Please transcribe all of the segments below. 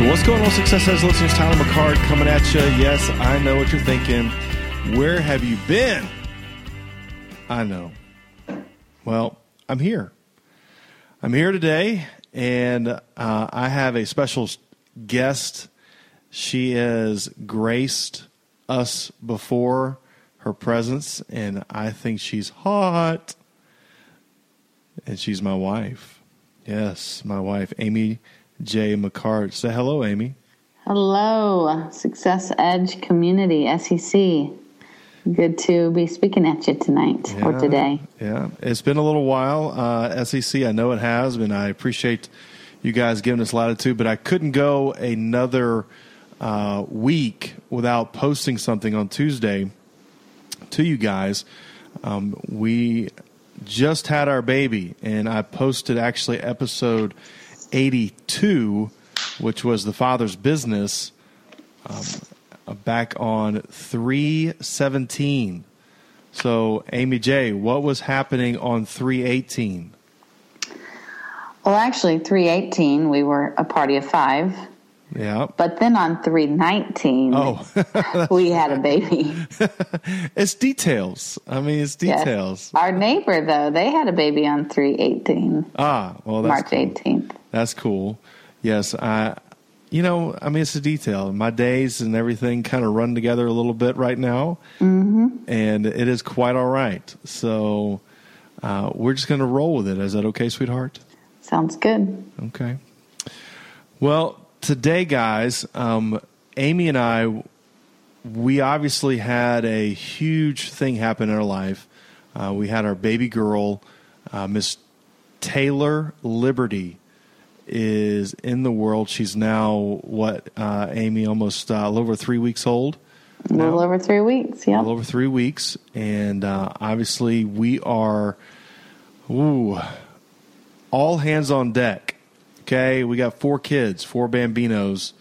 So, what's going on, Success Edge listeners? Tyler McCart coming at you. Yes, I know what you're thinking. Where have you been? I know. Well, I'm here. I'm here today, and uh, I have a special guest. She has graced us before her presence, and I think she's hot. And she's my wife. Yes, my wife, Amy J. McCart. Say hello, Amy. Hello, Success Edge community, SEC. Good to be speaking at you tonight yeah, or today. Yeah, it's been a little while, uh, SEC. I know it has, and I appreciate you guys giving us latitude, but I couldn't go another uh, week without posting something on Tuesday to you guys. Um, we just had our baby, and I posted actually episode 82, which was the father's business, um, back on 317. So, Amy J, what was happening on 318? Well, actually, 318, we were a party of five. Yeah. But then on 319, oh. we had a baby. it's details. I mean, it's details. Yes. Our neighbor, though, they had a baby on 318. Ah, well, that's March cool. 18th. That's cool. Yes, I. You know, I mean, it's a detail. My days and everything kind of run together a little bit right now, mm-hmm. and it is quite all right. So uh, we're just going to roll with it. Is that okay, sweetheart? Sounds good. Okay. Well, today, guys, um, Amy and I, we obviously had a huge thing happen in our life. Uh, we had our baby girl, uh, Miss Taylor Liberty, is in the world. She's now what, uh, Amy, almost uh, a little over three weeks old. A little over three weeks, yeah. A little over three weeks, and uh, obviously we are, ooh, all hands on deck. Okay, we got four kids, four bambinos,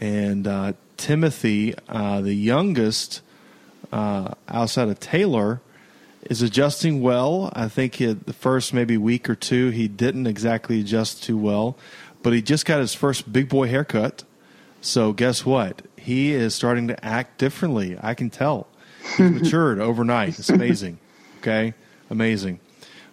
and uh, Timothy, uh, the youngest, uh, outside of Taylor, is adjusting well. I think he, the first maybe week or two he didn't exactly adjust too well, but he just got his first big boy haircut. So guess what? He is starting to act differently. I can tell. He's matured overnight. It's amazing. Okay, amazing.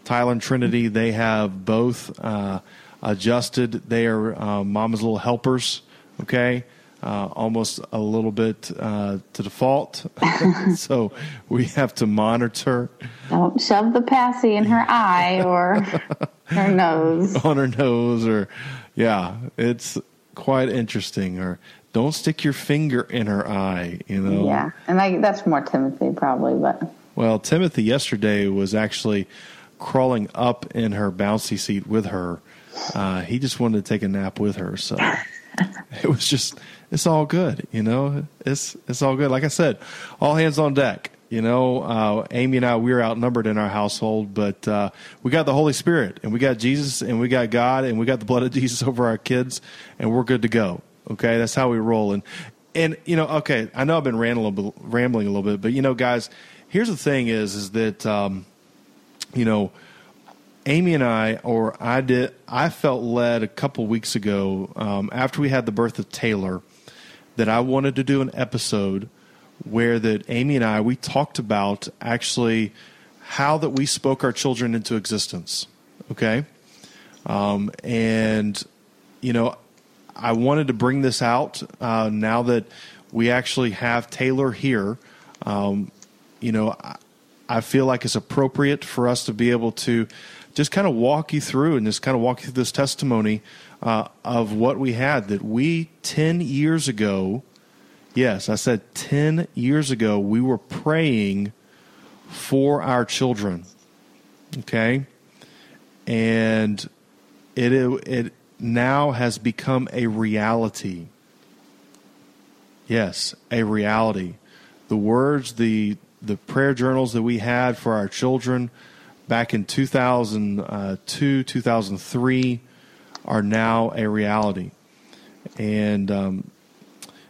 Tyler and Trinity, they have both uh, adjusted. They are uh, mama's little helpers. Okay, uh, almost a little bit uh, to default. so we have to monitor. Don't shove the passy in her eye or her nose. On her nose, or yeah, it's quite interesting. Or don't stick your finger in her eye. You know. Yeah, and I, that's more Timothy probably, but. Well, Timothy yesterday was actually crawling up in her bouncy seat with her. Uh, he just wanted to take a nap with her, so it was just it's all good, you know. It's it's all good. Like I said, all hands on deck. You know, uh, Amy and I we are outnumbered in our household, but uh, we got the Holy Spirit and we got Jesus and we got God and we got the blood of Jesus over our kids, and we're good to go. Okay, that's how we roll. And and you know, okay, I know I've been rambling, rambling a little bit, but you know, guys, here's the thing: is is that um, you know Amy and I, or I did, I felt led a couple weeks ago um, after we had the birth of Taylor that I wanted to do an episode where that Amy and I we talked about actually how that we spoke our children into existence. Okay, um, and you know I wanted to bring this out uh, now that we actually have Taylor here. Um, you know, I, I feel like it's appropriate for us to be able to just kind of walk you through and just kind of walk you through this testimony uh, of what we had that we 10 years ago, yes, I said 10 years ago, we were praying for our children. Okay? And it, it now has become a reality. Yes, a reality. The words, the the prayer journals that we had for our children back in 2002, 2003 are now a reality. And, um,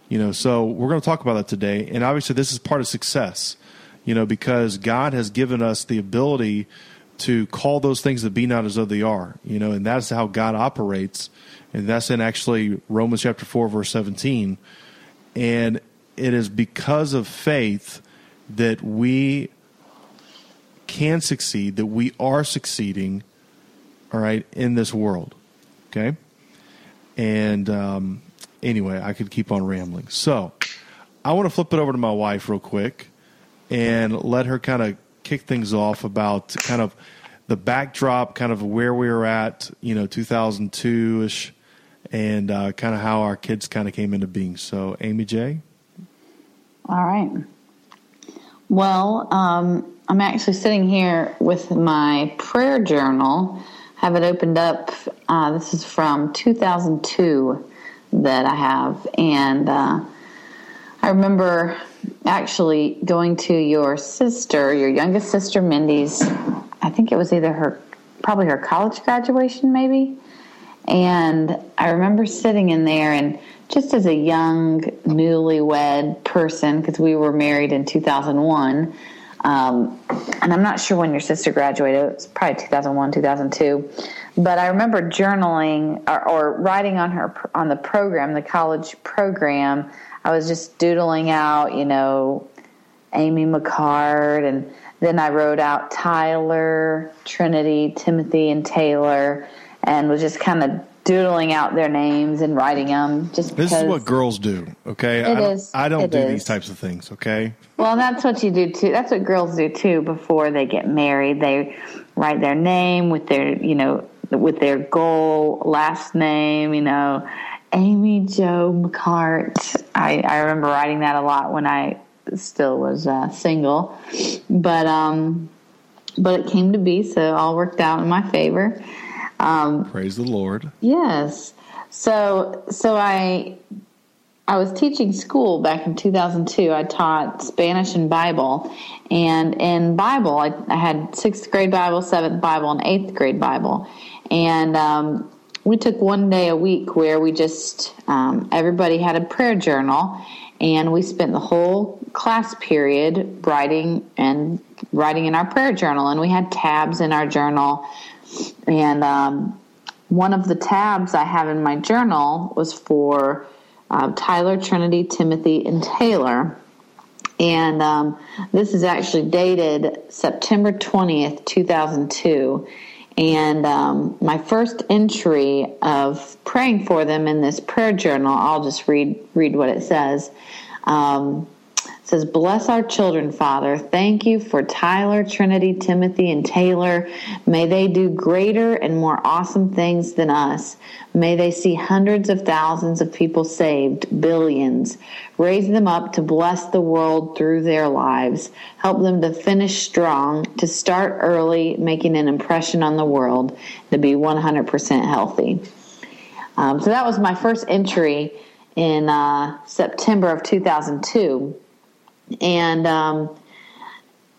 you know, so we're going to talk about that today. And obviously, this is part of success, you know, because God has given us the ability to call those things that be not as though they are, you know, and that's how God operates. And that's in actually Romans chapter 4, verse 17. And it is because of faith that we can succeed, that we are succeeding, all right, in this world. Okay? And um, anyway, I could keep on rambling. So I want to flip it over to my wife real quick and let her kind of kick things off about kind of the backdrop, kind of where we were at, you know, 2002 ish, and uh, kind of how our kids kind of came into being. So, Amy J. All right. Well, um, I'm actually sitting here with my prayer journal. Have it opened up. Uh, this is from 2002 that I have, and uh, I remember actually going to your sister, your youngest sister, Mindy's. I think it was either her, probably her college graduation, maybe. And I remember sitting in there and just as a young, newlywed person, because we were married in 2001, um, and I'm not sure when your sister graduated, it was probably 2001, 2002. But I remember journaling or, or writing on her on the program, the college program. I was just doodling out, you know, Amy McCart, and then I wrote out Tyler, Trinity, Timothy, and Taylor, and was just kind of doodling out their names and writing them just this is what girls do okay? It i don't, is. I don't It do is. these types of things okay? Well that's what you do too that's what girls do too before they get married. They write their name with their you know with their goal last name you know. Amy joe mccart i, I remember writing that a lot when i still was uh, single. But um but it came to be so all worked out in my favor um, praise the lord. Yes. So so I I was teaching school back in 2002. I taught Spanish and Bible, and in Bible I, I had sixth grade Bible, seventh Bible, and eighth grade Bible, and um, we took one day a week where we just um, everybody had a prayer journal, and we spent the whole class period writing and writing in our prayer journal, and we had tabs in our journal, and um, one of the tabs I have in my journal was for uh, Tyler, Trinity, Timothy, and Taylor. And um, this is actually dated September 20th, 2002. And um, my first entry of praying for them in this prayer journal, I'll just read read what it says. Um, it says, Bless our children, Father. Thank you for Tyler, Trinity, Timothy, and Taylor. May they do greater and more awesome things than us. May they see hundreds of thousands of people saved, billions. Raise them up to bless the world through their lives. Help them to finish strong, to start early, making an impression on the world, to be 100% healthy. Um, so that was my first entry in uh, September of 2002. And um,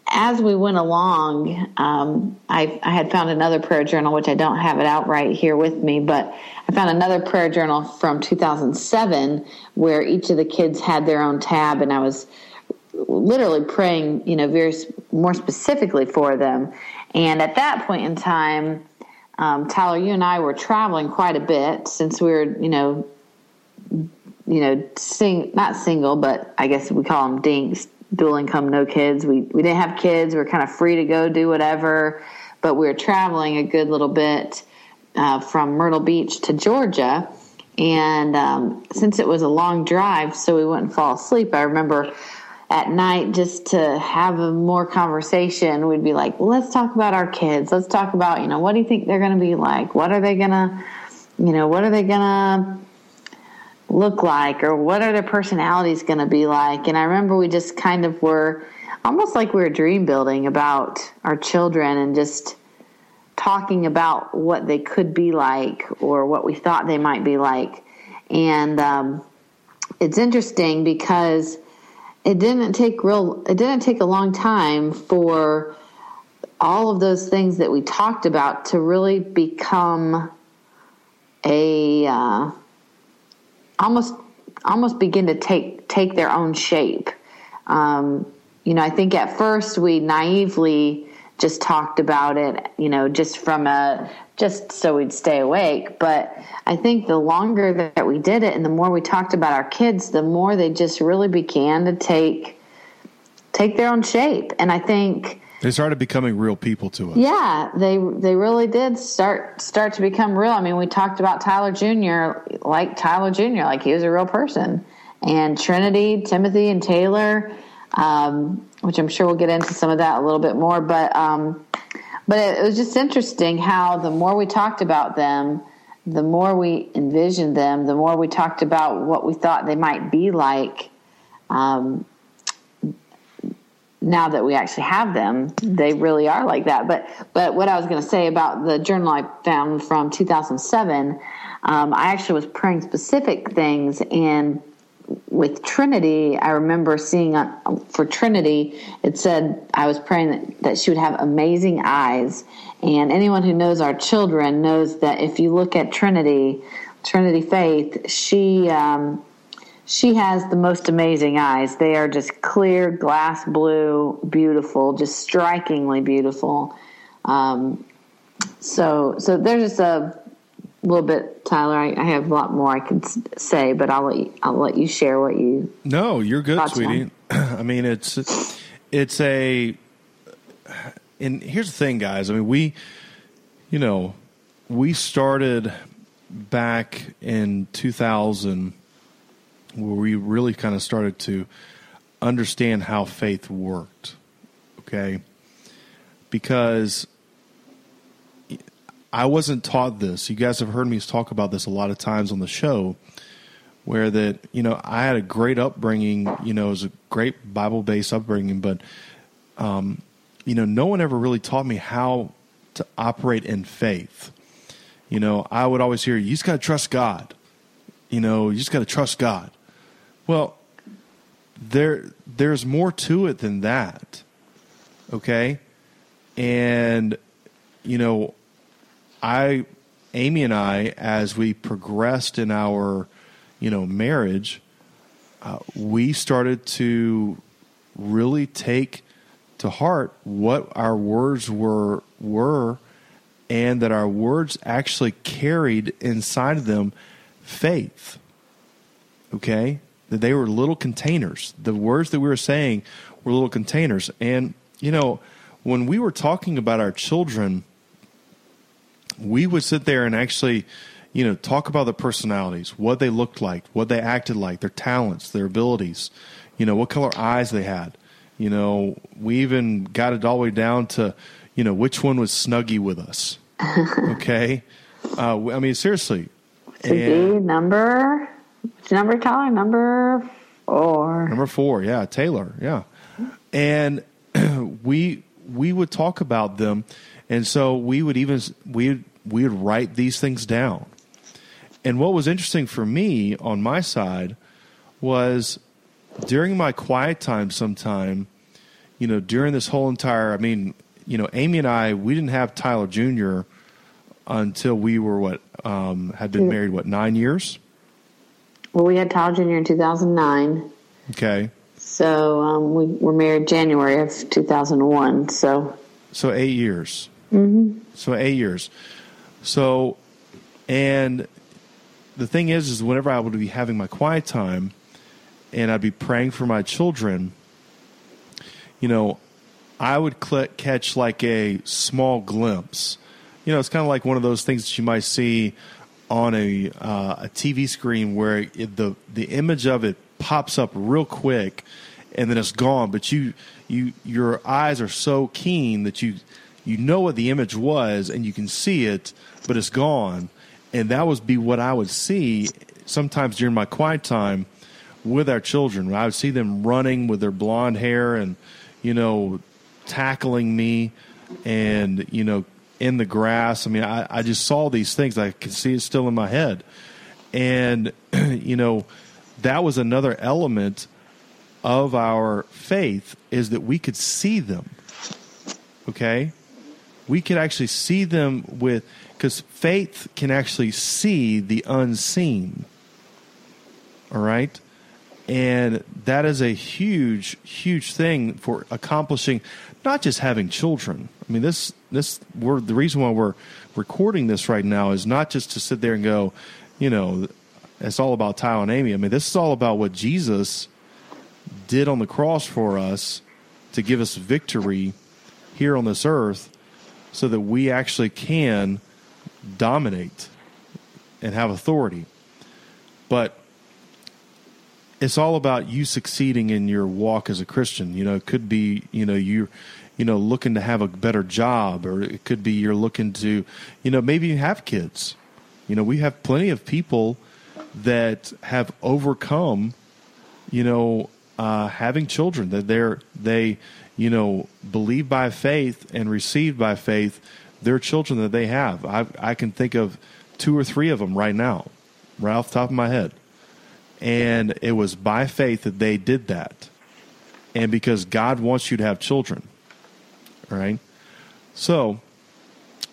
as we went along, um, I, I had found another prayer journal, which I don't have it out right here with me, but I found another prayer journal from 2007 where each of the kids had their own tab, and I was literally praying, you know, very more specifically for them. And at that point in time, um, Tyler, you and I were traveling quite a bit since we were, you know, you know, sing not single, but I guess we call them dinks, dual income, no kids. We we didn't have kids. We were kind of free to go do whatever, but we were traveling a good little bit uh, from Myrtle Beach to Georgia, and um, since it was a long drive, so we wouldn't fall asleep. I remember at night just to have a more conversation we'd be like well let's talk about our kids let's talk about you know what do you think they're going to be like what are they going to you know what are they going to look like or what are their personalities going to be like. And i remember we just kind of were almost like we were dream building about our children and just talking about what they could be like or what we thought they might be like. And um, it's interesting because it didn't take real it didn't take a long time for all of those things that we talked about to really become a uh, almost almost begin to take take their own shape. Um, you know, I think at first we naively just talked about it, you know, just from a just so we'd stay awake. But I think the longer that we did it and the more we talked about our kids, the more they just really began to take take their own shape. And I think they started becoming real people to us. Yeah, they they really did start start to become real. I mean, we talked about Tyler Jr. like Tyler Jr. like he was a real person, and Trinity, Timothy, and Taylor, um, which I'm sure we'll get into some of that a little bit more. But um, but it, it was just interesting how the more we talked about them, the more we envisioned them, the more we talked about what we thought they might be like. Um, now that we actually have them, they really are like that. But but what I was going to say about the journal I found from 2007, um, I actually was praying specific things, and with Trinity, I remember seeing uh, for Trinity, it said I was praying that, that she would have amazing eyes. And anyone who knows our children knows that if you look at Trinity, Trinity Faith, she. Um, she has the most amazing eyes. They are just clear, glass blue, beautiful, just strikingly beautiful. Um, so, so there's just a little bit, Tyler. I, I, have a lot more I could say, but I'll let you, I'll let you share what you. No, you're good, sweetie. I mean, it's it's a, and here's the thing, guys. I mean, we, you know, we started back in 2000 where we really kind of started to understand how faith worked. Okay. Because I wasn't taught this. You guys have heard me talk about this a lot of times on the show where that, you know, I had a great upbringing, you know, it was a great Bible based upbringing, but, um, you know, no one ever really taught me how to operate in faith. You know, I would always hear, you just got to trust God. You know, you just got to trust God. Well, there there's more to it than that. Okay? And you know, I Amy and I as we progressed in our, you know, marriage, uh, we started to really take to heart what our words were were and that our words actually carried inside of them faith. Okay? That they were little containers. The words that we were saying were little containers. And, you know, when we were talking about our children, we would sit there and actually, you know, talk about their personalities, what they looked like, what they acted like, their talents, their abilities, you know, what color eyes they had. You know, we even got it all the way down to, you know, which one was Snuggy with us. okay. Uh, I mean, seriously. Number which number, Tyler? Number four. Number four, yeah, Taylor, yeah. And we we would talk about them, and so we would even we we would write these things down. And what was interesting for me on my side was during my quiet time, sometime, you know, during this whole entire, I mean, you know, Amy and I, we didn't have Tyler Jr. until we were what um, had been married what nine years. Well, we had Tyler Jr. in 2009. Okay. So um, we were married January of 2001. So. So eight years. Mm-hmm. So eight years. So, and the thing is, is whenever I would be having my quiet time, and I'd be praying for my children, you know, I would cl- catch like a small glimpse. You know, it's kind of like one of those things that you might see on a uh, a TV screen where it, the the image of it pops up real quick and then it's gone. But you you your eyes are so keen that you you know what the image was and you can see it but it's gone. And that would be what I would see sometimes during my quiet time with our children. I would see them running with their blonde hair and you know tackling me and you know in the grass. I mean, I, I just saw these things. I can see it still in my head. And, you know, that was another element of our faith is that we could see them. Okay? We could actually see them with, because faith can actually see the unseen. All right? And that is a huge, huge thing for accomplishing not just having children. I mean, this, this, we're, the reason why we're recording this right now is not just to sit there and go, you know, it's all about Tyler and Amy. I mean, this is all about what Jesus did on the cross for us to give us victory here on this earth so that we actually can dominate and have authority. But it's all about you succeeding in your walk as a Christian. You know, it could be, you know, you you know, looking to have a better job or it could be you're looking to, you know, maybe you have kids. You know, we have plenty of people that have overcome, you know, uh, having children that they're they you know believe by faith and receive by faith their children that they have. I I can think of two or three of them right now, right off the top of my head, and it was by faith that they did that, and because God wants you to have children, all right. So,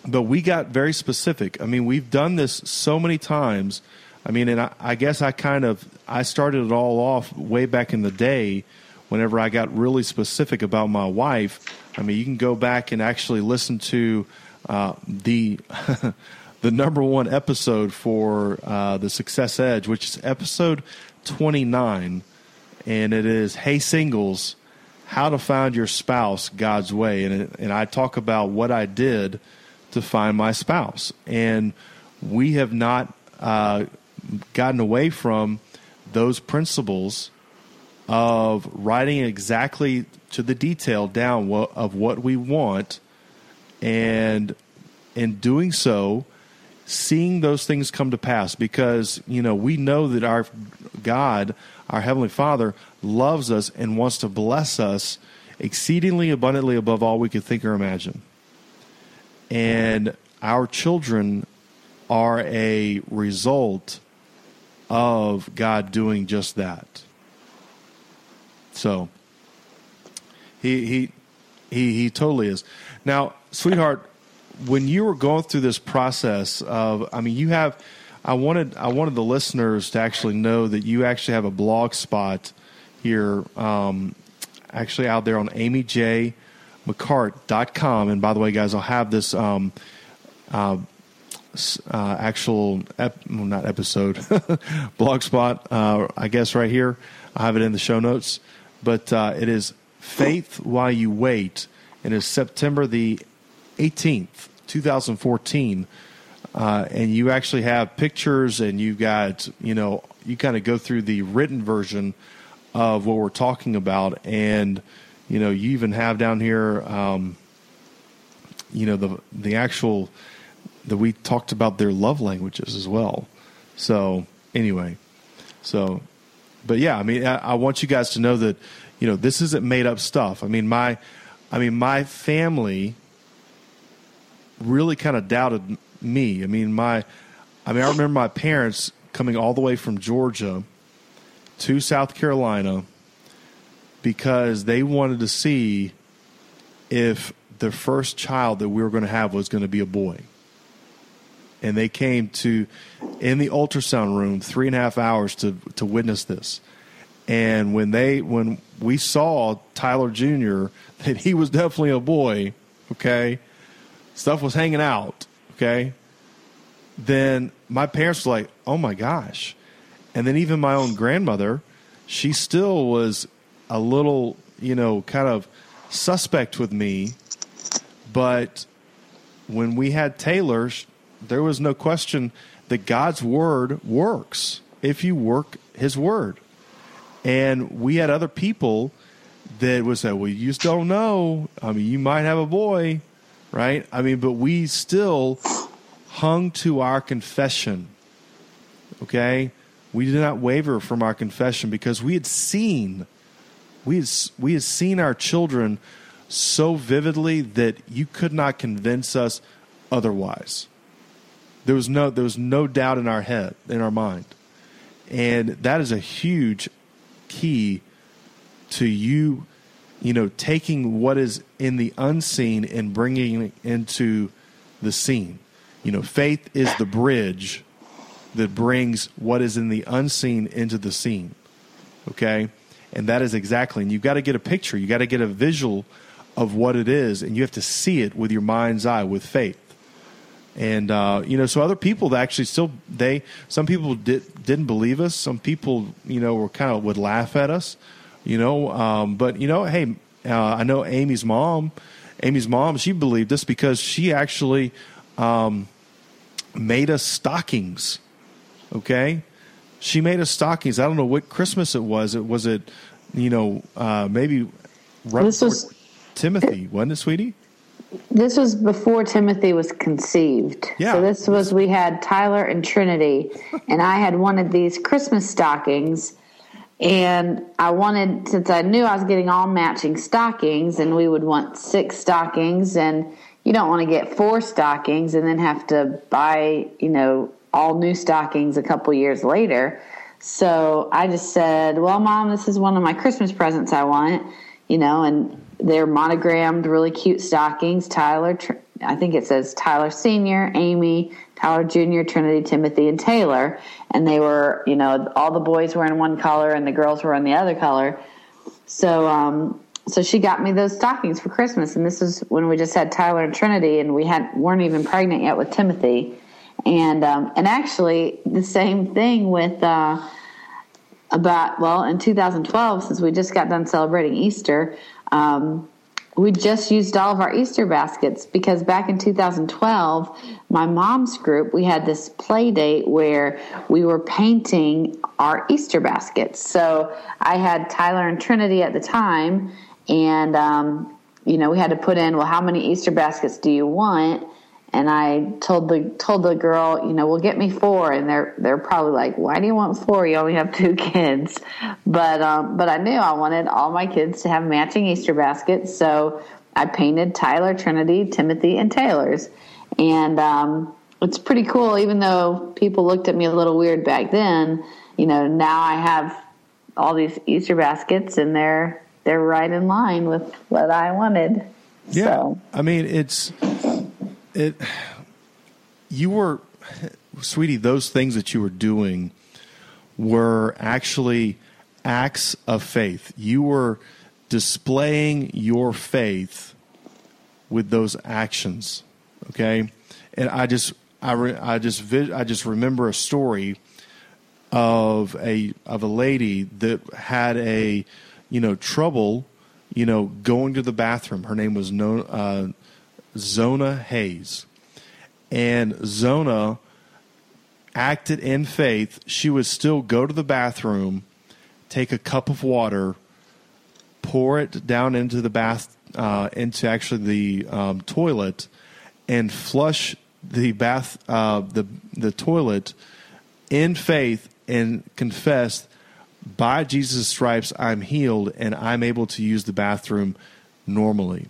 but we got very specific. I mean, we've done this so many times I mean, and I, I guess I kind of I started it all off way back in the day. Whenever I got really specific about my wife, I mean, you can go back and actually listen to uh, the the number one episode for uh, the Success Edge, which is episode twenty nine, and it is "Hey Singles." How to find your spouse God's way, and it, and I talk about what I did to find my spouse, and we have not uh, gotten away from those principles of writing exactly to the detail down of what we want and in doing so seeing those things come to pass because you know we know that our God our heavenly father loves us and wants to bless us exceedingly abundantly above all we could think or imagine and our children are a result of God doing just that. So he he he he totally is. Now, sweetheart, when you were going through this process of I mean you have I wanted I wanted the listeners to actually know that you actually have a blog spot here um, actually out there on amyjmccart.com and by the way guys I'll have this um, uh, uh, actual ep- well, not episode blog spot uh, i guess right here. I have it in the show notes. But uh, it is faith while you wait. And it's september the 18th 2014 uh, and you actually have pictures and you got you know you kind of go through the written version of what we're talking about and you know you even have down here um, you know the the actual that we talked about their love languages as well. So anyway, so but yeah, I mean, I, I, want you guys to know that you know this isn't made up stuff. I mean, my, I mean, my family really kind of doubted me. I mean, my, I mean, I remember my parents coming all the way from Georgia to South Carolina because they wanted to see if the first child that we were going to have was going to be a boy and they came to in the ultrasound room three and a half hours to to witness this. And when they when we saw Tyler Jr. that he was definitely a boy, okay, stuff was hanging out, okay. Then my parents were like, "Oh my gosh," and then even my own grandmother, she still was a little, you know, kind of suspect with me, but when we had Taylor, there was no question that God's word works if you work his word. And we had other people that would say, well, you just don't know. I mean, you might have a boy, right? I mean, but we still hung to our confession. Okay? We did not waver from our confession because we had seen we had, we had seen our children so vividly that you could not convince us otherwise. There was no there was no doubt in our head, in our mind. And that is a huge key to you, you know, taking what is in the unseen and bringing it into the seen. You know, faith is the bridge that brings what is in the unseen into the seen. Okay? And that is exactly, and you've got to get a picture, you've got to get a visual of what it is, and you have to see it with your mind's eye, with faith. And uh, you know, so other people that actually still they some people did didn't believe us. Some people you know were kind of would laugh at us, you know. Um, but you know, hey, uh, I know Amy's mom. Amy's mom, she believed this because she actually um, made us stockings. Okay, she made us stockings. I don't know what Christmas it was. It was it, you know, uh, maybe right This was- Timothy, wasn't it, sweetie? This was before Timothy was conceived. Yeah. So this was we had Tyler and Trinity, and I had wanted these Christmas stockings, and I wanted since I knew I was getting all matching stockings, and we would want six stockings, and you don't want to get four stockings and then have to buy you know all new stockings a couple years later. So I just said, "Well, Mom, this is one of my Christmas presents I want," you know, and they're monogrammed, really cute stockings. Tyler, I think it says Tyler Senior, Amy, Tyler Junior, Trinity, Timothy, and Taylor, and they were, you know, all the boys were in one color and the girls were in the other color. So, um, so she got me those stockings for Christmas, and this is when we just had Tyler and Trinity, and we had weren't even pregnant yet with Timothy, and um, and actually the same thing with. Uh, about well in 2012 since we just got done celebrating easter um, we just used all of our easter baskets because back in 2012 my mom's group we had this play date where we were painting our easter baskets. So i had tyler and trinity at the time and um, you know we had to put in well how many easter baskets do you want and I told the told the girl, you know, well, get me four, and they're they're probably like, why do you want four? You only have two kids, but um, but I knew I wanted all my kids to have matching Easter baskets, so I painted Tyler, Trinity, Timothy, and Taylor's, and um, it's pretty cool. Even though people looked at me a little weird back then, you know, now I have all these Easter baskets, and they're they're right in line with what I wanted. Yeah, So. I mean it's it. You were, sweetie. Those things that you were doing were actually acts of faith. You were displaying your faith with those actions. Okay, and I just I re, I just I just remember a story of a of a lady that had a you know trouble you know going to the bathroom. Her name was no, uh, Zona Hayes, and Zona acted in faith. She would still go to the bathroom, take a cup of water, pour it down into the bath uh, into actually the um, toilet, and flush the bath uh, the the toilet in faith and confess by Jesus' stripes I'm healed and I'm able to use the bathroom normally.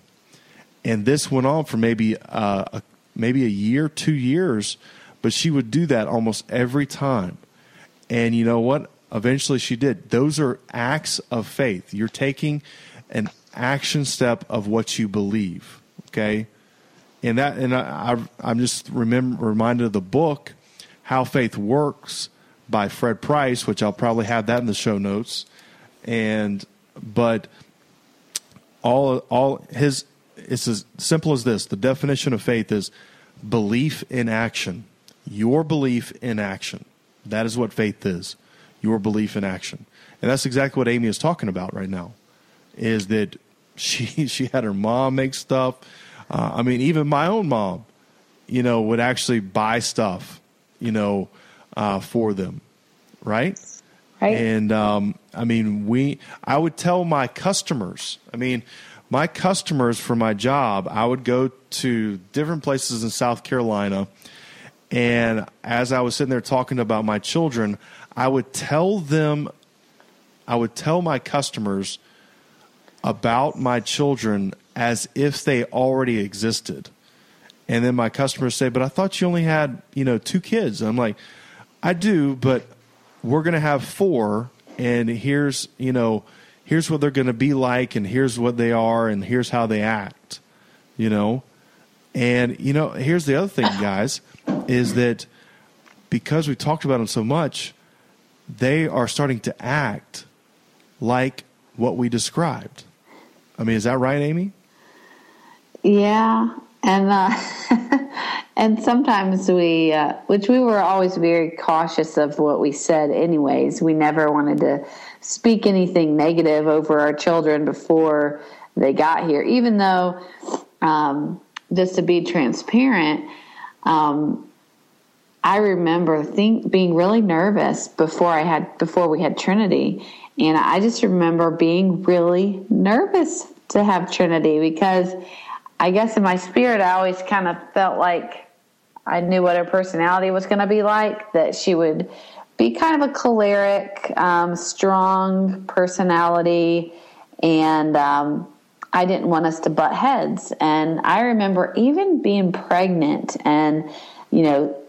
And this went on for maybe uh, a, maybe a year, two years, but she would do that almost every time. And you know what? Eventually she did. Those are acts of faith. You're taking an action step of what you believe. Okay, and that and I, I I'm just remember reminded of the book How Faith Works by Fred Price, which I'll probably have that in the show notes. And but all all his it's as simple as this. The definition of faith is belief in action. Your belief in action. That is what faith is. Your belief in action. And that's exactly what Amy is talking about right now. Is that she she had her mom make stuff. Uh, I mean, even my own mom, you know, would actually buy stuff, you know, uh, for them, right? Right. And um, I mean, we. I would tell my customers. I mean, my customers for my job. I would go to different places in South Carolina, and as I was sitting there talking about my children, I would tell them. I would tell my customers about my children as if they already existed. And then my customers say, "But I thought you only had, you know, two kids." And I'm like, "I do, but we're going to have four, and here's you know here's what they're going to be like, and here's what they are, and here's how they act. You know, and you know here's the other thing, guys, is that because we talked about them so much, they are starting to act like what we described. I mean, is that right, Amy? Yeah, and uh, and sometimes we, uh, which we were always very cautious of what we said. Anyways, we never wanted to speak anything negative over our children before they got here. Even though, um, just to be transparent, um, I remember think being really nervous before I had before we had Trinity, and I just remember being really nervous to have Trinity because I guess in my spirit, I always kind of felt like I knew what her personality was going to be like, that she would be kind of a choleric, um, strong personality, and um, I didn't want us to butt heads. And I remember even being pregnant and, you know,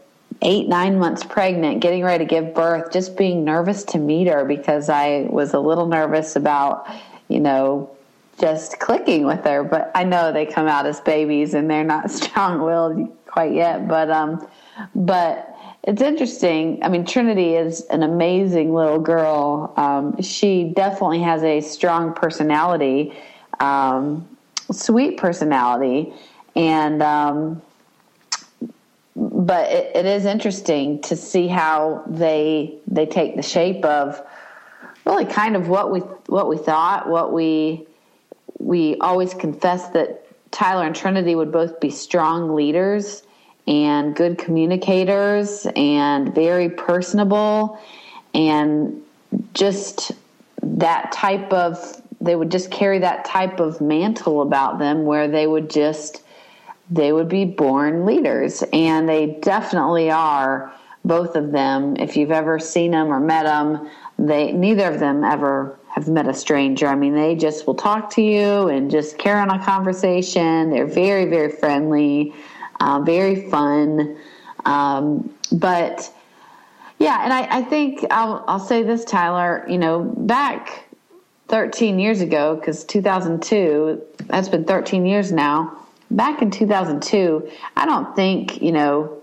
eight, nine months pregnant, getting ready to give birth, just being nervous to meet her because I was a little nervous about, you know, just clicking with her. But I know they come out as babies and they're not strong willed quite yet. But um, but it's interesting. I mean, Trinity is an amazing little girl. Um, she definitely has a strong personality, um, sweet personality, and um, but it, it is interesting to see how they they take the shape of really kind of what we what we thought, what we we always confessed that Tyler and Trinity would both be strong leaders and good communicators and very personable and just that type of they would just carry that type of mantle about them where they would just they would be born leaders and they definitely are both of them if you've ever seen them or met them they neither of them ever have met a stranger. I mean, they just will talk to you and just carry on a conversation. They're very, very friendly, uh, very fun. Um, but yeah, and I, I think I'll, I'll say this, Tyler, you know, back 13 years ago, because 2002, that's been 13 years now. Back in 2002, I don't think, you know,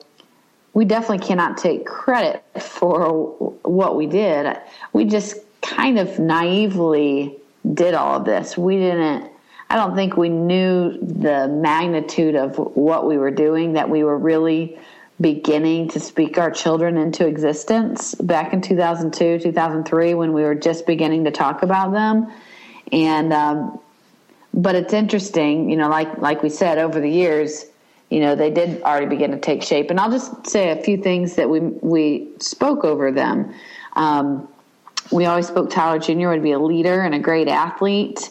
we definitely cannot take credit for what we did. We just kind of naively did all of this. We didn't, I don't think we knew the magnitude of what we were doing, that we were really beginning to speak our children into existence back in 2002, 2003, when we were just beginning to talk about them. And, um, but it's interesting, you know, like, like we said, over the years, you know, they did already begin to take shape. And I'll just say a few things that we, we spoke over them. Um, we always spoke Tyler Jr. would be a leader and a great athlete,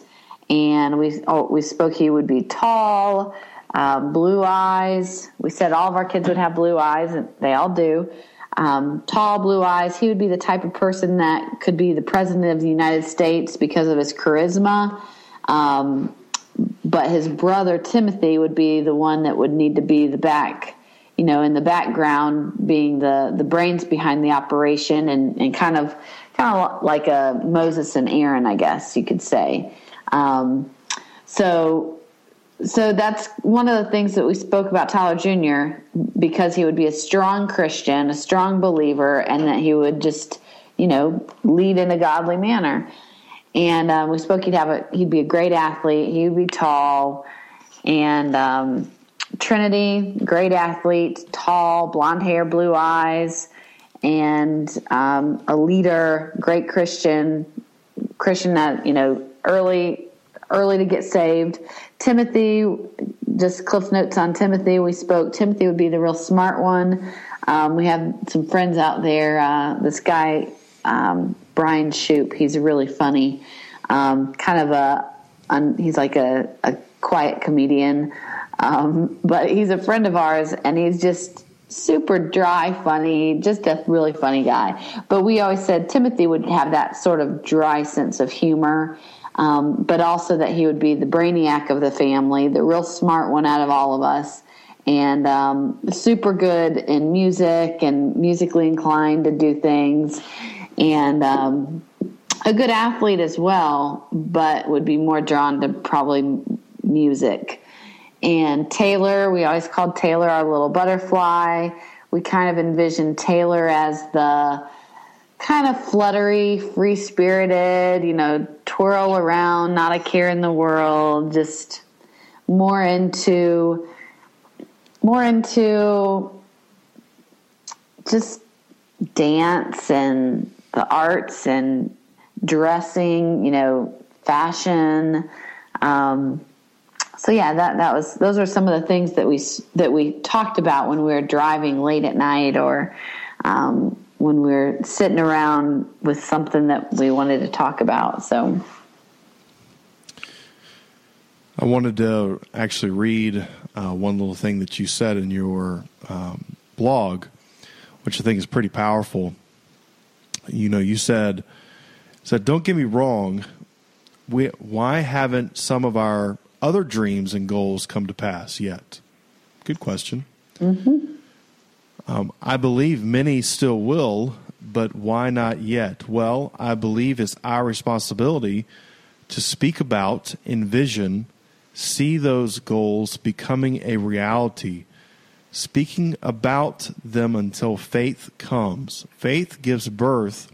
and we oh, we spoke he would be tall, um, blue eyes. We said all of our kids would have blue eyes, and they all do. Um, tall blue eyes. He would be the type of person that could be the president of the United States because of his charisma. Um, but his brother Timothy would be the one that would need to be the back, you know, in the background, being the the brains behind the operation and and kind of kind of like a Moses and Aaron, I guess you could say. Um, so, so that's one of the things that we spoke about Tyler Jr. because he would be a strong Christian, a strong believer, and that he would just, you know, lead in a godly manner. And um, we spoke he'd have a he'd be a great athlete. He would be tall, and um, Trinity, great athlete, tall, blonde hair, blue eyes and um, a leader, great Christian, Christian that you know early early to get saved. Timothy, just Cliff notes on Timothy. We spoke. Timothy would be the real smart one. Um, we have some friends out there. Uh, this guy, um, Brian Shoop, he's really funny. Um, kind of a, un, he's like a, a quiet comedian, um, but he's a friend of ours, and he's just super dry, funny, just a really funny guy. But we always said Timothy would have that sort of dry sense of humor, um, but also that he would be the brainiac of the family, the real smart one out of all of us, and um, super good in music and musically inclined to do things. and um, a good athlete as well, but would be more drawn to probably music. And Taylor, we always called Taylor our little butterfly. We kind of envisioned Taylor as the kind of fluttery, free spirited, you know, twirl around, not a care in the world, just more into more into just dance and the arts and dressing, you know, fashion. Um, so yeah, that that was those are some of the things that we that we talked about when we were driving late at night or um, when we were sitting around with something that we wanted to talk about. So. I wanted to actually read uh, one little thing that you said in your um, blog, which I think is pretty powerful. You know, you said said, "Don't get me wrong. We, why haven't some of our other dreams and goals come to pass yet?" Good question. Mm-hmm. Um, I believe many still will, but why not yet? Well, I believe it's our responsibility to speak about, envision, see those goals becoming a reality, speaking about them until faith comes. Faith gives birth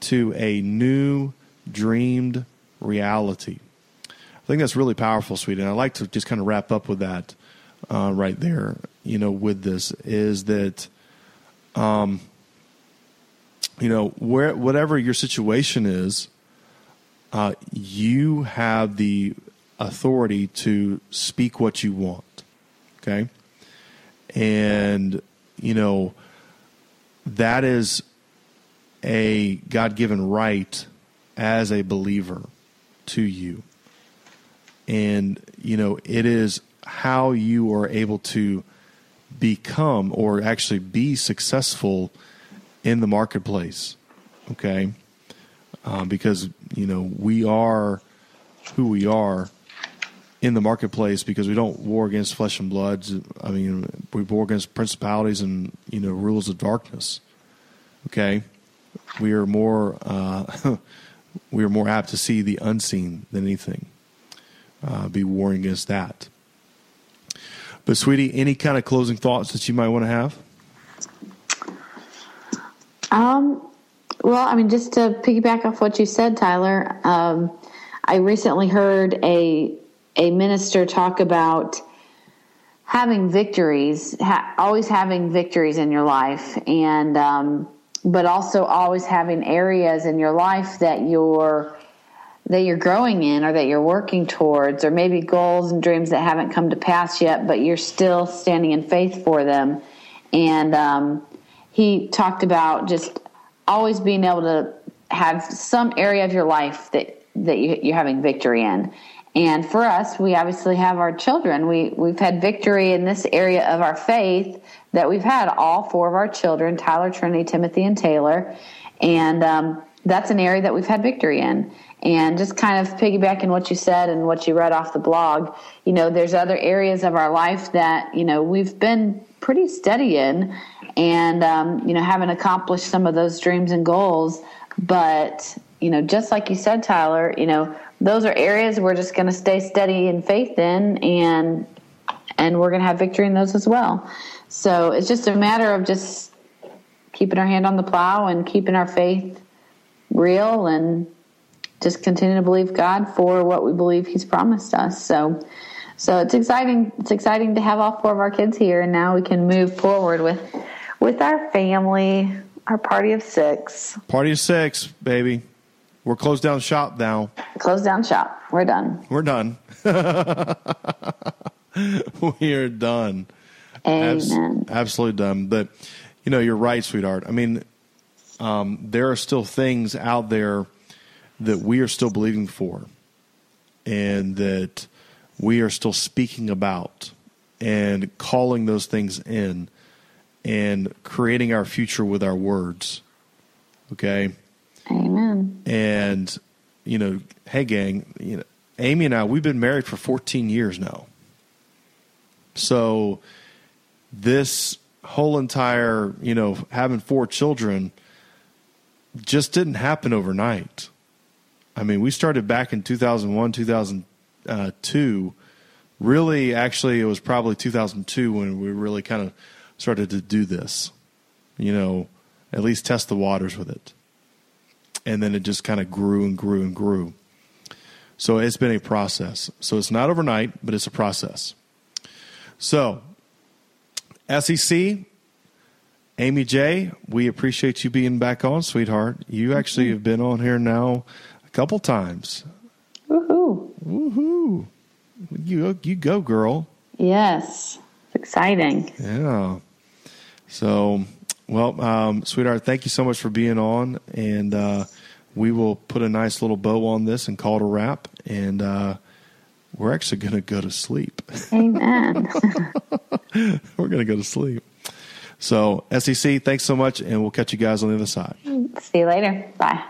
to a new dreamed reality. I think that's really powerful, Sweden. I'd like to just kind of wrap up with that uh, right there. You know, with this is that, um, you know, where whatever your situation is, uh, you have the authority to speak what you want. Okay. And, you know, that is a God given right as a believer to you. And, you know, it is how you are able to become or actually be successful in the marketplace. Okay. Uh, because, you know, we are who we are in the marketplace because we don't war against flesh and blood. I mean, we war against principalities and you know rules of darkness. Okay, we are more uh, we are more apt to see the unseen than anything. Uh, be warring against that. But, sweetie, any kind of closing thoughts that you might want to have? Um. Well, I mean, just to piggyback off what you said, Tyler. Um, I recently heard a a minister talk about having victories, ha- always having victories in your life, and um, but also always having areas in your life that you're that you're growing in or that you're working towards or maybe goals and dreams that haven't come to pass yet but you're still standing in faith for them and um, he talked about just always being able to have some area of your life that that you, you're having victory in and for us, we obviously have our children. We we've had victory in this area of our faith that we've had all four of our children: Tyler, Trinity, Timothy, and Taylor. And um, that's an area that we've had victory in. And just kind of piggybacking what you said and what you read off the blog, you know, there's other areas of our life that you know we've been pretty steady in, and um, you know haven't accomplished some of those dreams and goals. But you know, just like you said, Tyler, you know, those are areas we're just going to stay steady in faith in and and we're going to have victory in those as well so it's just a matter of just keeping our hand on the plow and keeping our faith real and just continue to believe god for what we believe he's promised us so so it's exciting it's exciting to have all four of our kids here and now we can move forward with with our family our party of six party of six baby we're closed down shop now. Closed down shop. We're done. We're done. we are done. Amen. Abs- absolutely done. But you know, you're right, sweetheart. I mean, um, there are still things out there that we are still believing for, and that we are still speaking about, and calling those things in, and creating our future with our words. Okay Amen. And you know, hey gang, you know, Amy and I we've been married for 14 years now. So this whole entire, you know, having four children just didn't happen overnight. I mean, we started back in 2001, 2002. Really, actually, it was probably 2002 when we really kind of started to do this, you know, at least test the waters with it. And then it just kind of grew and grew and grew. So it's been a process. So it's not overnight, but it's a process. So, SEC, Amy J, we appreciate you being back on, sweetheart. You actually have been on here now a couple times. Woohoo! Woohoo! You you go, girl. Yes, it's exciting. Yeah. So, well, um, sweetheart, thank you so much for being on, and uh, we will put a nice little bow on this and call it a wrap. And uh, we're actually going to go to sleep. Amen. we're going to go to sleep. So, SEC, thanks so much, and we'll catch you guys on the other side. See you later. Bye.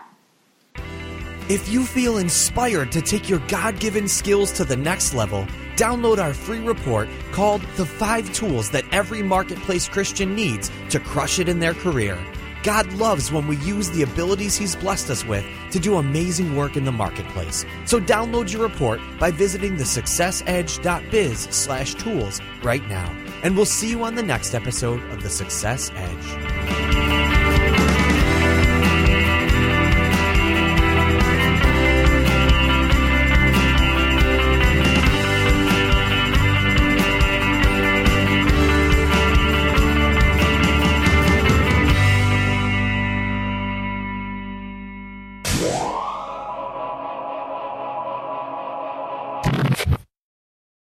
If you feel inspired to take your God given skills to the next level, download our free report called The Five Tools That Every Marketplace Christian Needs to Crush It in Their Career. God loves when we use the abilities He's blessed us with to do amazing work in the marketplace. So download your report by visiting the successedge.biz slash tools right now. And we'll see you on the next episode of The Success Edge.